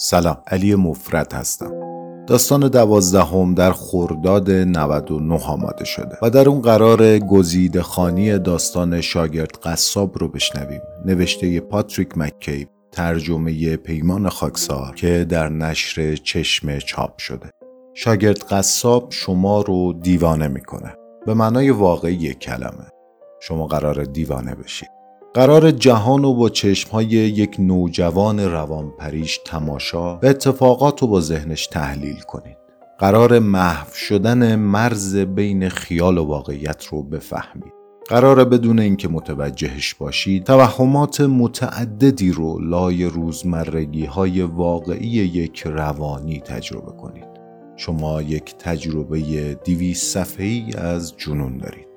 سلام علی مفرد هستم. داستان دوازدهم در خرداد 99 آماده شده و در اون قرار گزیده خانی داستان شاگرد قصاب رو بشنویم. نوشته پاتریک مکیب ترجمه پیمان خاکسار که در نشر چشم چاپ شده. شاگرد قصاب شما رو دیوانه می‌کنه. به معنای واقعی کلمه. شما قرار دیوانه بشید. قرار جهان و با چشمهای یک نوجوان روانپریش تماشا و اتفاقات رو با ذهنش تحلیل کنید. قرار محو شدن مرز بین خیال و واقعیت رو بفهمید. قراره بدون اینکه متوجهش باشید توهمات متعددی رو لای روزمرگی های واقعی یک روانی تجربه کنید. شما یک تجربه دیویس صفحه‌ای از جنون دارید.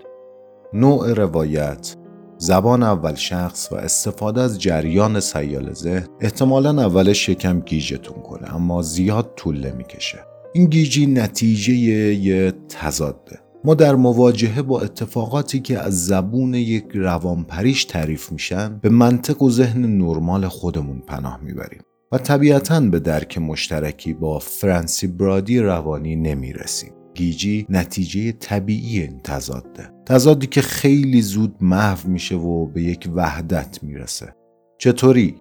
نوع روایت زبان اول شخص و استفاده از جریان سیال ذهن احتمالا اولش یکم گیجتون کنه اما زیاد طول نمی‌کشه. این گیجی نتیجه یه تضاده. ما در مواجهه با اتفاقاتی که از زبون یک روانپریش تعریف میشن به منطق و ذهن نرمال خودمون پناه می‌بریم و طبیعتا به درک مشترکی با فرانسی برادی روانی نمی‌رسیم. گیجی نتیجه طبیعی این تضاده تضادی که خیلی زود محو میشه و به یک وحدت می‌رسه. چطوری؟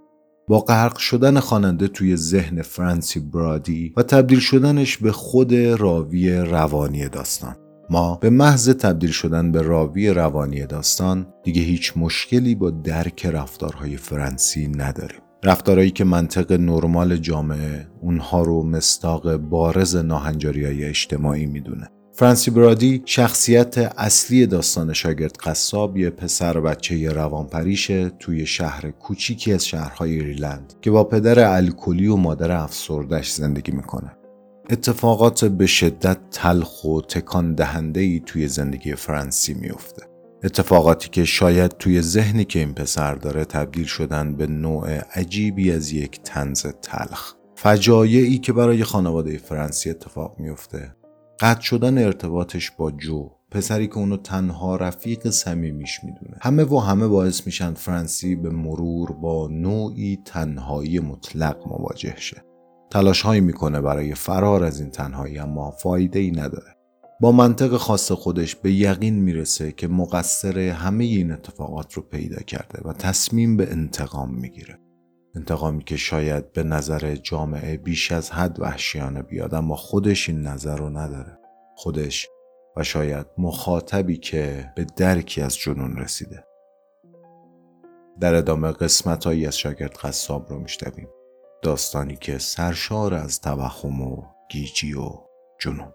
با غرق شدن خواننده توی ذهن فرانسی برادی و تبدیل شدنش به خود راوی روانی داستان. ما به محض تبدیل شدن به راوی روانی داستان دیگه هیچ مشکلی با درک رفتارهای فرانسی نداریم. رفتارهایی که منطق نرمال جامعه اونها رو مستاق بارز ناهنجاری های اجتماعی می‌دونه فرانسی برادی شخصیت اصلی داستان شاگرد قصاب یه پسر بچه روانپریشه توی شهر کوچیکی از شهرهای ایرلند که با پدر الکلی و مادر افسردش زندگی می‌کنه. اتفاقات به شدت تلخ و تکان دهنده ای توی زندگی فرانسی میفته. اتفاقاتی که شاید توی ذهنی که این پسر داره تبدیل شدن به نوع عجیبی از یک تنز تلخ. فجایعی که برای خانواده فرانسی اتفاق میفته قطع شدن ارتباطش با جو پسری که اونو تنها رفیق صمیمیش می‌دونه. همه و همه باعث میشن فرانسی به مرور با نوعی تنهایی مطلق مواجه شه. تلاش هایی می‌کنه برای فرار از این تنهایی اما فایده ای نداره. با منطق خاص خودش به یقین می‌رسه که مقصر همه این اتفاقات رو پیدا کرده و تصمیم به انتقام می‌گیره. انتقامی که شاید به نظر جامعه بیش از حد وحشیانه بیاد اما خودش این نظر رو نداره. خودش و شاید مخاطبی که به درکی از جنون رسیده. در ادامه قسمت هایی از شاگرد قصاب رو میشنویم. داستانی که سرشار از توهم و گیجی و جنون.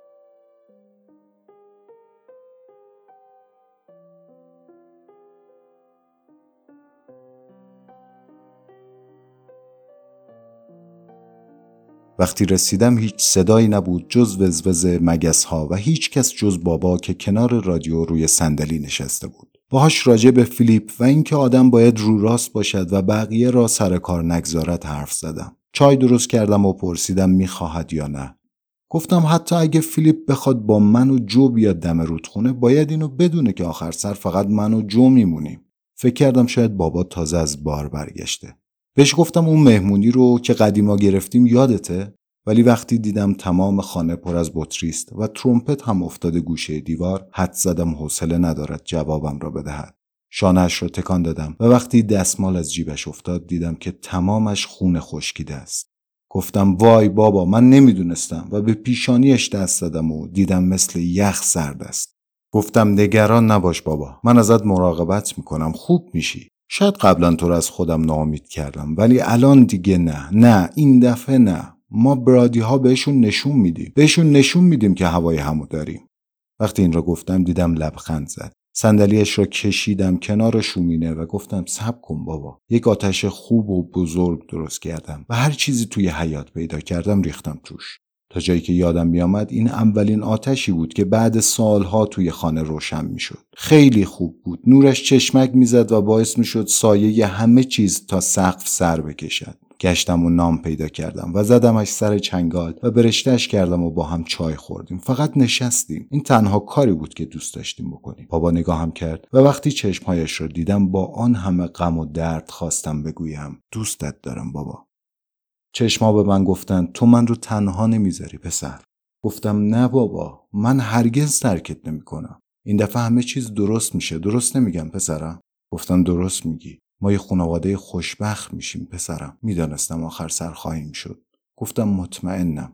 وقتی رسیدم هیچ صدایی نبود جز وزوز مگس ها و هیچ کس جز بابا که کنار رادیو روی صندلی نشسته بود. باهاش راجع به فیلیپ و اینکه آدم باید رو راست باشد و بقیه را سر کار نگذارد حرف زدم. چای درست کردم و پرسیدم می‌خواهد یا نه. گفتم حتی اگه فیلیپ بخواد با من و جو بیاد دم رودخونه باید اینو بدونه که آخر سر فقط من و جو میمونیم. فکر کردم شاید بابا تازه از بار برگشته. بهش گفتم اون مهمونی رو که قدیما گرفتیم یادته؟ ولی وقتی دیدم تمام خانه پر از بطریست و ترومپت هم افتاده گوشه دیوار حد زدم حوصله ندارد جوابم را بدهد. شانهش رو تکان دادم و وقتی دستمال از جیبش افتاد دیدم که تمامش خون خشکیده است. گفتم وای بابا من نمی‌دونستم. و به پیشانیش دست زدم و دیدم مثل یخ سرد است. گفتم نگران نباش بابا من ازت مراقبت می‌کنم خوب میشی. شاید قبلا تو رو از خودم ناامید کردم ولی الان دیگه نه. نه این دفعه نه. ما برادی ها بهشون نشون میدیم. بهشون نشون میدیم که هوای همو داریم. وقتی این را گفتم دیدم لبخند زد. صندلیاش را کشیدم کنار شومینه و گفتم صبر کن بابا. یک آتش خوب و بزرگ درست کردم و هر چیزی توی حیات پیدا کردم ریختم توش. جایی که یادم میآمد این اولین آتشی بود که بعد سالها توی خانه روشن می‌شد. خیلی خوب بود. نورش چشمک می‌زد و باعث می‌شد سایه همه چیز تا سقف سر بکشد. گشتم و نام پیدا کردم و زدمش سر چنگال و برشتش کردم و با هم چای خوردیم. فقط نشستیم. این تنها کاری بود که دوست داشتیم بکنیم. بابا نگاهم کرد و وقتی چشمهایش رو دیدم با آن همه غم و درد خواستم بگویم. دوستت دارم بابا. چشما به من گفتن تو من رو تنها نمی‌ذاری پسر. گفتم نه بابا من هرگز ترکت نمی‌کنم. این دفعه همه چیز درست میشه. درست نمیگم پسرم. گفتم درست میگی. ما یه خانواده خوشبخت میشیم پسرم. می‌دانستم آخر سر خواهیم شد. گفتم مطمئنم.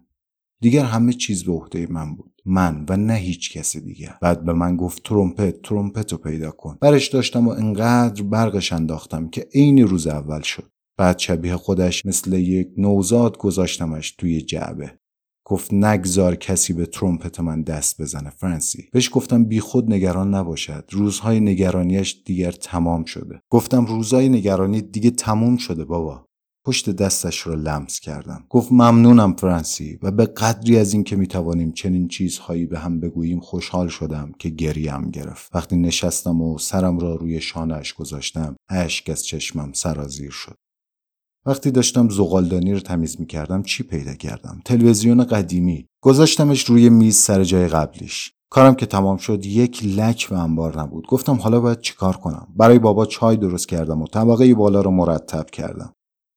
دیگر همه چیز به عهده من بود. من و نه هیچ کسی دیگر. بعد به من گفت ترومپت ترومپت رو پیدا کن. برش داشتم و انقدر برقش انداختم که عین روز اول شد. بعد شبیه خودش مثل یک نوزاد گذاشتمش توی جعبه. گفت نگذار کسی به ترومپت من دست بزنه فرانسی. بهش گفتم بی خود نگران نباشد. روزهای نگرانیش دیگر تمام شده. گفتم روزهای نگرانی دیگه تموم شده بابا. پشت دستش رو لمس کردم. گفت ممنونم فرانسی. و به قدری از اینکه می‌توانیم چنین چیزهایی به هم بگوییم خوشحال شدم که گریم گرفت. وقتی نشستم و سرم را روی شانهاش گذاشتم اشک از چشمم سرازیر شد. وقتی داشتم زغالدانی رو تمیز می‌کردم چی پیدا کردم؟ تلویزیون قدیمی. گذاشتمش روی میز سر جای قبلیش. کارم که تمام شد یک لک به انبار نبود. گفتم حالا باید چیکار کنم؟ برای بابا چای درست کردم و طبقه بالا رو مرتب کردم.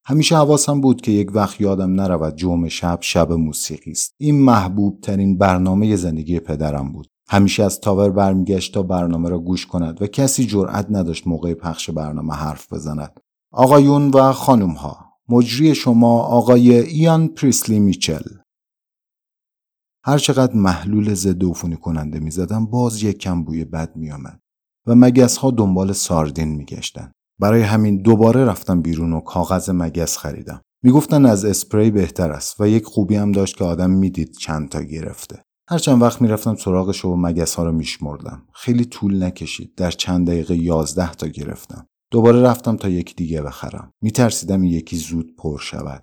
همیشه حواسم بود که یک وقت یادم نرود جمعه شب شب موسیقی است. این محبوب ترین برنامه زندگی پدرم بود. همیشه از تاور برمیگشت تا برنامه را گوش کند و کسی جرأت نداشت موقع پخش برنامه حرف بزند. آقایون و خانم ها مجری شما آقای ایان پریسلی میچل. هرچقدر محلول ضد عفونی کننده می‌زدم باز یک کم بوی بد میآمد و مگس ها دنبال ساردین میگشتند برای همین دوباره رفتم بیرون و کاغذ مگس خریدم. می‌گفتن از اسپری بهتر است و یک خوبی هم داشت که آدم می‌دید چند تا گرفته. هر چند وقت می‌رفتم سراغش و مگس ها رو میشمردم. خیلی طول نکشید. در چند دقیقه یازده تا گرفتم. دوباره رفتم تا یکی دیگه بخرم. میترسیدم این یکی زود پر شود.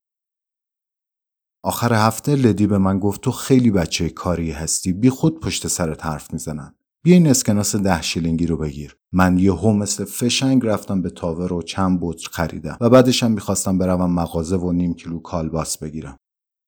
آخر هفته لدی به من گفت تو خیلی بچه کاری هستی. بی خود پشت سرت حرف می‌زنن. بیا این اسکناس ده شیلینگی رو بگیر. من یهو مثل فشنگ رفتم به تاور و چند بطر خریدم و بعدش هم می‌خواستم بروم مغازه و نیم کیلو کالباس بگیرم.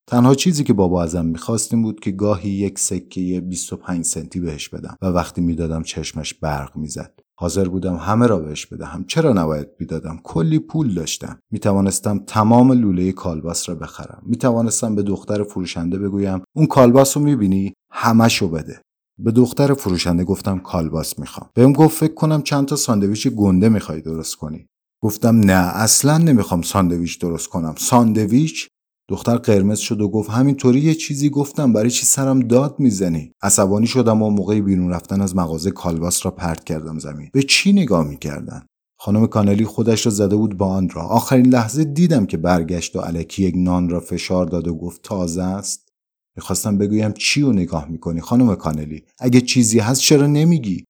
تنها چیزی که بابا ازم می‌خواست بود که گاهی یک سکه 25 سنتی بهش بدم و وقتی می‌دادم چشمش برق می‌زد. حاضر بودم همه را بهش بدهم. چرا نباید می‌دادم کلی پول داشتم. می توانستم تمام لوله کالباس را بخرم. می توانستم به دختر فروشنده بگویم اون کالباس رو می‌بینی؟ همشو بده. به دختر فروشنده گفتم کالباس می‌خوام. بهم گفت فکر کنم چند تا ساندویچ گنده می‌خوای درست کنی. گفتم نه اصلا نمی‌خوام ساندویچ درست کنم. ساندویچ دختر قرمز شد و گفت همینطوری یه چیزی گفتم برای چی سرم داد می‌زنی؟ عصبانی شدم و موقع بیرون رفتن از مغازه کالباس را پرت کردم زمین. به چی نگاه می‌کردن؟ خانم کانلی خودش را زده بود با آن را آخرین لحظه دیدم که برگشت و الکی یک نان را فشار داد و گفت تازه است. می‌خواستم بگویم چی رو نگاه می‌کنی خانم کانلی اگه چیزی هست چرا نمیگی؟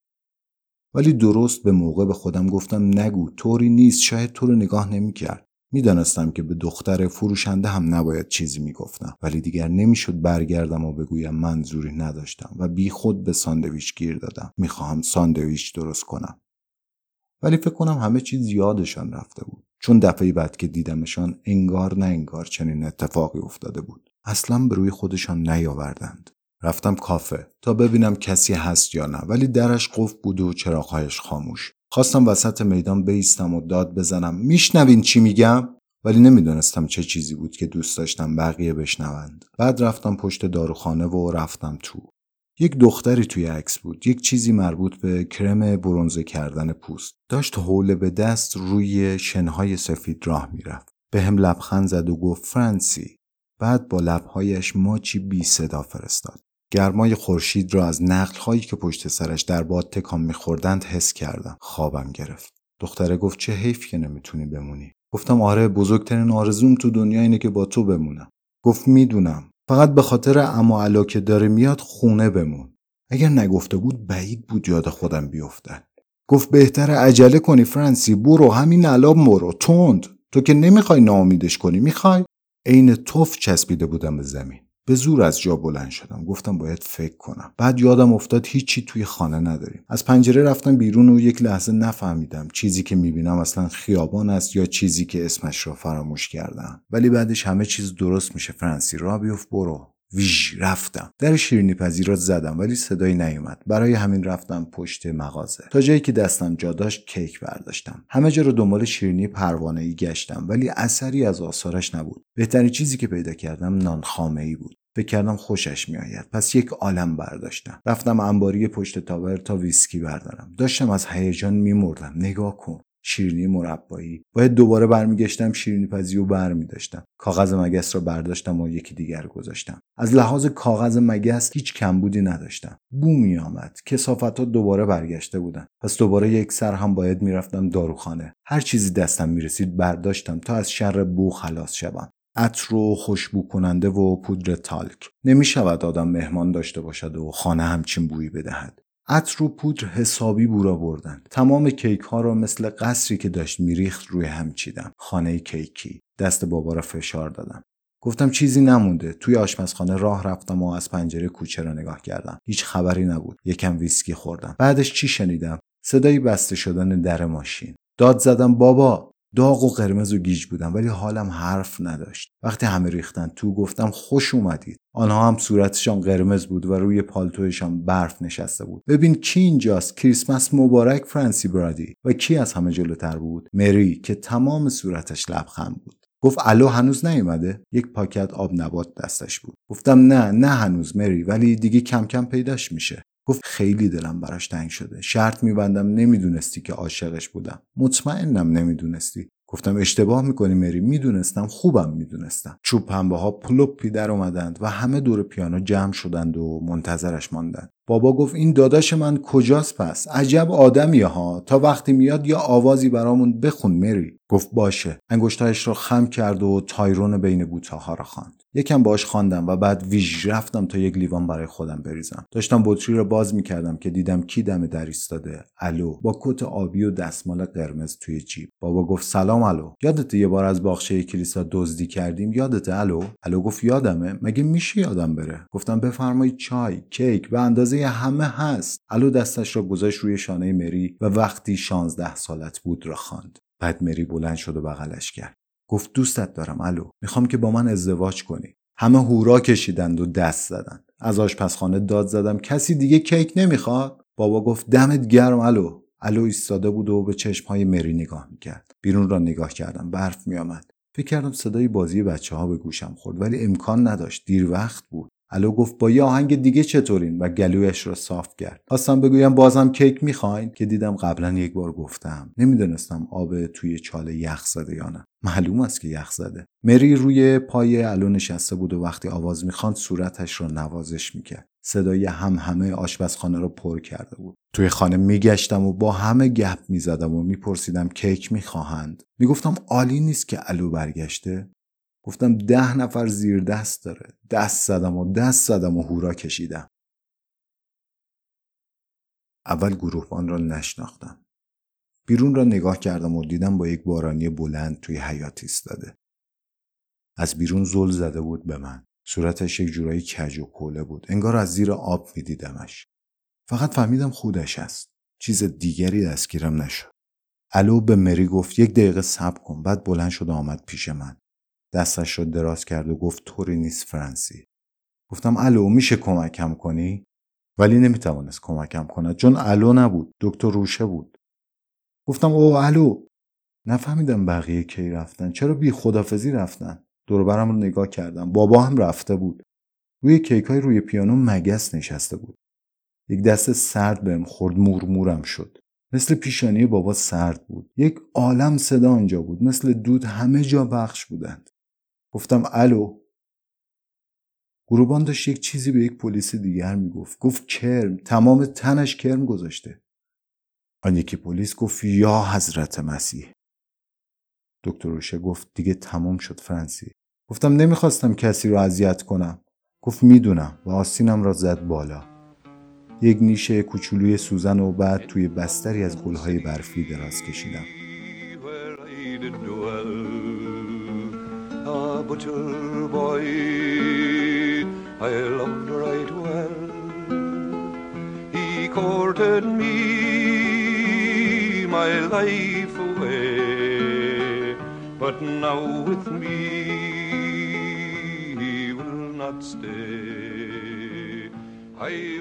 ولی درست به موقع به خودم گفتم نگو طوری نیست شاید تو رو نگاه نمی‌کرد. می‌دانستم که به دختر فروشنده هم نباید چیزی می‌گفتم ولی دیگر نمی‌شد برگردم و بگویم منظوری نداشتم و بی خود به ساندویچ گیر دادم. می‌خواهم ساندویچ درست کنم. ولی فکر کنم همه چیز یادشان رفته بود. چون دفعه بعد که دیدمشان انگار نه انگار چنین اتفاقی افتاده بود. اصلا به روی خودشان نیاوردند. رفتم کافه تا ببینم کسی هست یا نه ولی درش قفل بود و چراغهایش خاموش. خواستم وسط میدان بیستم و داد بزنم. میشنوین چی میگم؟ ولی نمی‌دونستم چه چیزی بود که دوست داشتم بقیه بشنوند. بعد رفتم پشت داروخانه و رفتم تو. یک دختری توی عکس بود. یک چیزی مربوط به کرم برونزه کردن پوست. داشت حوله به دست روی شنهای سفید راه می‌رفت. به هم لبخند زد و گفت فرانسی. بعد با لبهایش ماچی بی صدا فرستاد. گرمای خورشید را از نقلهایی که پشت سرش در باد تکان میخوردند حس کردم. خوابم گرفت. دختره گفت چه حیف که نمی‌تونی بمونی. گفتم آره بزرگترین آرزوم تو دنیا اینه که با تو بمونم. گفت می‌دونم. فقط به خاطر اما علا که داره میاد خونه بمون. اگر نگفته بود بعید بود یاد خودم بیفتن گفت بهتر عجله کنی فرانسی برو همین الان برو تند. تو که نمی‌خوای ناامیدش کنی می‌خوای؟ عین توف چسبیده بودم به زمین. به زور از جا بلند شدم. گفتم باید فکر کنم. بعد یادم افتاد هیچی توی خانه نداریم. از پنجره رفتم بیرون و یک لحظه نفهمیدم چیزی که می‌بینم اصلا خیابان است یا چیزی که اسمش را فراموش کردم ولی بعدش همه چیز درست میشه. فرانسی را بیفت برو. ویژ رفتم. در شیرینی پذیر را زدم ولی صدایی نیومد. برای همین رفتم پشت مغازه. تا جایی که دستم جا داشت کیک برداشتم. همه جا رو دنبال شیرینی پروانه ای گشتم ولی اثری از آثارش نبود. بهترین چیزی که پیدا کردم نان خامه ای بود. فکر کردم خوشش میآید. پس یک عالم برداشتم. رفتم انباری پشت تاور تا ویسکی بردارم. داشتم از هیجان میمردم. نگاه کن. شیرینی مربایی. باید دوباره برمیگشتم شیرینی پزی و برمیداشتم. کاغذ مگس را برداشتم و یکی دیگر گذاشتم. از لحاظ کاغذ مگس هیچ کمبودی نداشتم. بو می آمد. کسافت ها دوباره برگشته بودن. پس دوباره یک سر هم باید می‌رفتم داروخانه. هر چیزی دستم می‌رسید برداشتم تا از شر بو خلاص شوم. عطر و خوشبو کننده و پودر تالک. نمی شود آدم مهمان داشته باشد و خانه همچین بویی بدهد. عطر و پودر حسابی بورا بردن. تمام کیک ها را مثل قصری که داشت میریخت روی هم چیدم. خانه کیکی. دست بابا را فشار دادم. گفتم چیزی نمونده. توی آشپزخانه راه رفتم و از پنجره کوچه را نگاه کردم. هیچ خبری نبود. یکم ویسکی خوردم. بعدش چی شنیدم؟ صدای بسته شدن در ماشین. داد زدم بابا داغ و قرمز و گیج بودم ولی حالم حرف نداشت. وقتی همه ریختن تو گفتم خوش اومدید. آنها هم صورتشان قرمز بود و روی پالتویشان برف نشسته بود. ببین کی اینجاست؟ کریسمس مبارک فرانسی برادی. و کی از همه جلوتر بود؟ مری که تمام صورتش لبخند بود. گفت الو هنوز نیومده؟ یک پاکت آب نبات دستش بود. گفتم نه نه هنوز مری ولی دیگه کم کم پیداش میشه. گفت خیلی دلم براش تنگ شده. شرط میبندم نمی‌دونستی که عاشقش بودم. مطمئنم نمی‌دونستی. گفتم اشتباه می‌کنی مری. می‌دونستم خوبم می‌دونستم. چوب پنبه ها پلوپی در اومدند و همه دور پیانو جمع شدند و منتظرش ماندند. بابا گفت این داداش من کجاست پس؟ عجب آدمیه ها تا وقتی میاد بیا آوازی برامون بخون مری. گفت باشه. انگشتایش رو خم کرد و تایرون بین بوته‌ها را خواند. یکم باش خواندم و بعد ویژ رفتم تا یک لیوان برای خودم بریزم. داشتم بطری رو باز می‌کردم که دیدم یکی دم در ایستاده. الو. با کت آبی و دستمال قرمز توی جیب. بابا گفت سلام الو. یادت یه بار از باغچه کلیسا دزدی کردیم؟ یادت الو؟ الو گفت یادمه. مگه میشه یادم بره؟ گفتم بفرمایید چای کیک. به اندازه همه هست. الو دستش را گذاشت روی شانه مری و وقتی شانزده سالت بود را خواند. بعد مری بلند شد و بغلش کرد. گفت دوستت دارم الو. می‌خوام که با من ازدواج کنی. همه هورا کشیدند و دست زدند. از آشپزخانه داد زدم. کسی دیگه کیک نمی‌خواد؟ بابا گفت دمت گرم الو. الو ایستاده بود و به چشمهای مری نگاه می‌کرد. بیرون را نگاه کردم. برف میآمد. فکر کردم صدای بازی بچه ها به گوشم خورد ولی امکان نداشت. دیر وقت بود. الو گفت با یه آهنگ دیگه چطورین؟ و گلویش را صاف کرد. خواستم بگویم بازم کیک می‌خواین؟ که دیدم قبلا یک بار گفتم. نمی‌دونستم آب توی چاله یخ زده یا نه. معلوم است که یخ زده. مری روی پای الو نشسته بود و وقتی آواز می‌خواند صورتش را نوازش می‌کرد. صدای هم همه آشپزخانه را پر کرده بود. توی خانه میگشتم و با همه گپ می‌زدم و میپرسیدم کیک می‌خواهند. می‌گفتم عالی نیست که الو برگشته. گفتم ده نفر زیر دست داره. دست زدم و دست زدم و هورا کشیدم. اول گروهبان را نشناختم. بیرون را نگاه کردم و دیدم با یک بارانی بلند توی حیات ایستاده. از بیرون زل زده بود به من. صورتش یک جورایی کج و کوله بود. انگار از زیر آب میدیدمش. فقط فهمیدم خودش است. چیز دیگری دستگیرم نشد. الو به مری گفت یک دقیقه صبر کن. بعد بلند شد و آمد پیش من. دستش را دراز کرد و گفت طوری نیست فرانسی. گفتم الو میشه کمکم کنی؟ ولی نمی‌توانست کمکم کند چون الو نبود دکتر روشه بود. گفتم او الو نفهمیدم بقیه کی رفتن چرا بی خدافزی رفتن؟ دوربرم رو نگاه کردم بابا هم رفته بود. روی کیک های روی پیانو مگس نشسته بود. یک دست سرد بهم خورد مورمورم شد. مثل پیشانی بابا سرد بود. یک عالم صدا آنجا بود مثل دود همه جا بخش بودند. گفتم الو. گروبان داشت یک چیزی به یک پلیس دیگر می‌گفت. گفت کرم. تمام تنش کرم گذاشته. آن یکی پلیس گفت یا حضرت مسیح. دکتر روشه گفت دیگه تمام شد فرانسی گفتم نمی‌خواستم کسی رو اذیت کنم. گفت می‌دونم. و آستینم را زد بالا. یک نیشه کوچولوی سوزن و بعد توی بستری از گلهای برفی دراز کشیدم. Butcher boy I loved right well. He courted me my life away, but now with me he will not stay. I